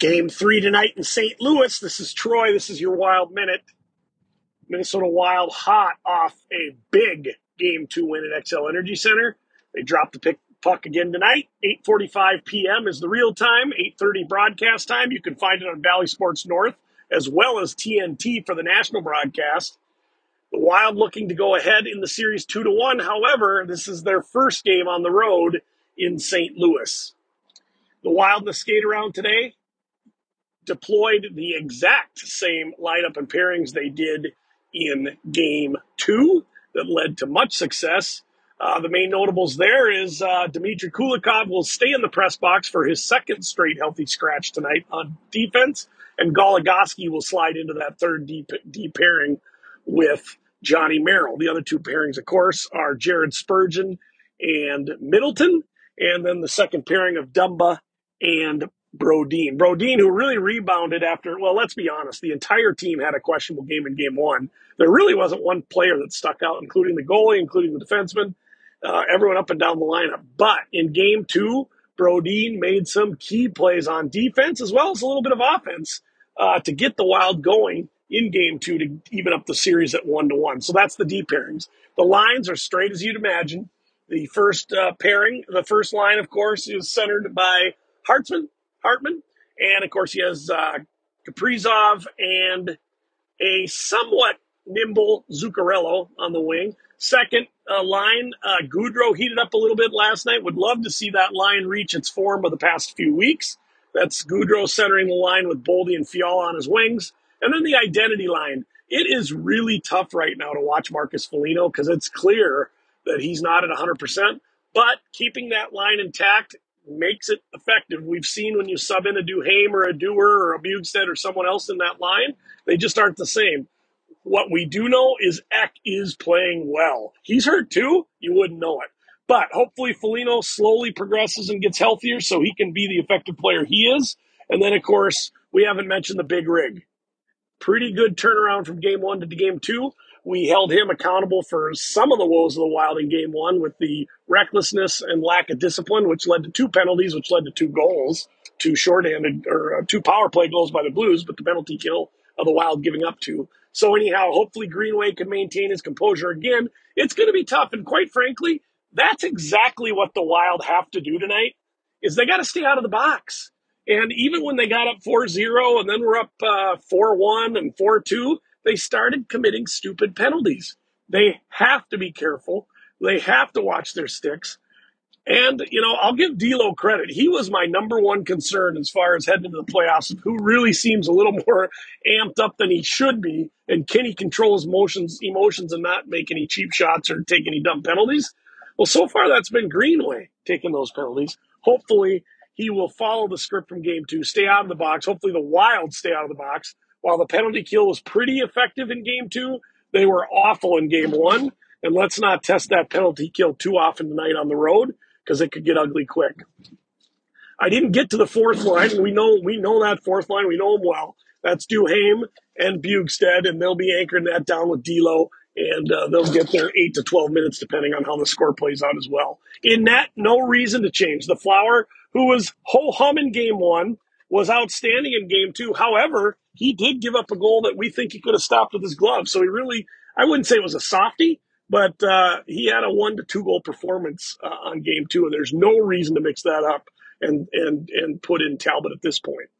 Game three tonight in St. Louis. This is Troy. This is your Wild Minute. Minnesota Wild hot off a big game two win at Xcel Energy Center. They dropped the pick, puck again tonight. 8:45 p.m. is the real time. 8:30 broadcast time. You can find it on Bally Sports North as well as TNT for the national broadcast. The Wild looking to go ahead in the series two to one. However, this is their first game on the road in St. Louis. The Wild in the skate around today deployed the exact same lineup and pairings they did in game two that led to much success. Uh, the main notables there is uh, Dmitry Kulikov will stay in the press box for his second straight healthy scratch tonight on defense, and Goligoski will slide into that third deep, deep pairing with Johnny Merrill. The other two pairings, of course, are Jared Spurgeon and Middleton, and then the second pairing of Dumba and Brodin. Brodin, who really rebounded after, well, let's be honest, the entire team had a questionable game in game one. There really wasn't one player that stuck out, including the goalie, including the defenseman, uh, everyone up and down the lineup. But in game two, Brodin made some key plays on defense as well as a little bit of offense uh, to get the Wild going in game two to even up the series at one to one. So that's the deep pairings. The lines are straight as you'd imagine. The first uh, pairing, the first line, of course, is centered by Hartman, Hartman, and of course he has uh, Kaprizov and a somewhat nimble Zuccarello on the wing. Second uh, line, uh, Gaudreau heated up a little bit last night. Would love to see that line reach its form of the past few weeks. That's Gaudreau centering the line with Boldy and Fiala on his wings. And then the identity line. It is really tough right now to watch Marcus Foligno because it's clear that he's not at 100%. But keeping that line intact makes it effective. We've seen when you sub in a Duhaime or a Dewar or a Bjugstad or someone else in that line, they just aren't the same. What we do know is Ek is playing well. He's hurt too. You wouldn't know it. But hopefully Foligno slowly progresses and gets healthier so he can be the effective player he is. And then, of course, we haven't mentioned the big rig. Pretty good turnaround from game one to game two we held him accountable for some of the woes of the Wild in game one with the recklessness and lack of discipline, which led to two penalties, which led to two goals, two shorthanded or uh, two power play goals by the Blues, but the penalty kill of the Wild giving up two. So anyhow, hopefully Greenway can maintain his composure again. It's going to be tough, and quite frankly, that's exactly what the Wild have to do tonight. Is they got to stay out of the box. And even when they got up 4-0 and then we're up uh, 4-1 and 4-2, they started committing stupid penalties. They have to be careful. They have to watch their sticks. And, you know, I'll give D'Lo credit. He was my number one concern as far as heading into the playoffs, who really seems a little more amped up than he should be. And can he control his emotions, emotions and not make any cheap shots or take any dumb penalties? Well, so far that's been Greenway taking those penalties. Hopefully he will follow the script from game two, stay out of the box. Hopefully the Wild stay out of the box while the penalty kill was pretty effective in game two, they were awful in game one. And let's not test that penalty kill too often tonight on the road because it could get ugly quick. I didn't get to the fourth line. We know we know that fourth line. We know them well. That's Duhaime and Bjugstad, and they'll be anchoring that down with D'Lo, and uh, they'll get their eight to twelve minutes depending on how the score plays out as well. In that, no reason to change. The Flower, who was ho hum in game one, was outstanding in game two. However, he did give up a goal that we think he could have stopped with his glove. So he really, I wouldn't say it was a softie, but uh, he had a one to two goal performance uh, on game two, and there's no reason to mix that up and and and put in Talbot at this point.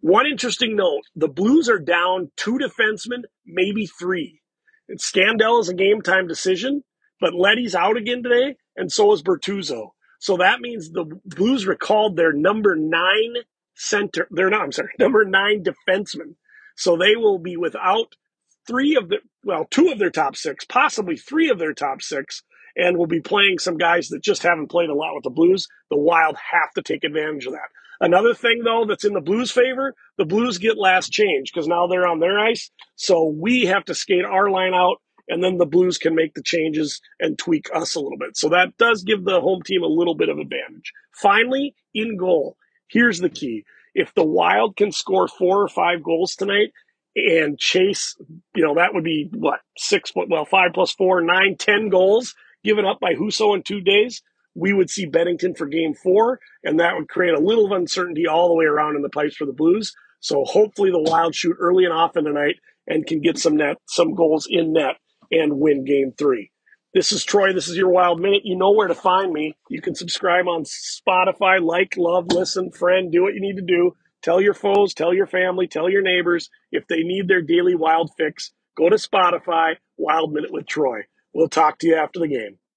One interesting note: the Blues are down two defensemen, maybe three. And Scandella is a game time decision, but Leddy's out again today, and so is Bortuzzo. So that means the Blues recalled their number nine center. They're not, I'm sorry, number nine defensemen. So they will be without three of the, well, two of their top six, possibly three of their top six, and will be playing some guys that just haven't played a lot with the Blues. The Wild have to take advantage of that. Another thing, though, that's in the Blues' favor, the Blues get last change because now they're on their ice. So we have to skate our line out, and then the Blues can make the changes and tweak us a little bit. So that does give the home team a little bit of advantage. Finally, in goal. Here's the key. If the Wild can score four or five goals tonight and chase, you know, that would be what, six, well, five plus four, nine, ten goals given up by Husso in two days. we would see Binnington for game four, and that would create a little of uncertainty all the way around in the pipes for the Blues. So hopefully the Wild shoot early and often tonight and can get some net, some goals in net and win game three. This is Troy. This is your Wild Minute. You know where to find me. You can subscribe on Spotify, like, love, listen, friend, do what you need to do. Tell your foes, tell your family, tell your neighbors if they need their daily wild fix. Go to Spotify, Wild Minute with Troy. We'll talk to you after the game.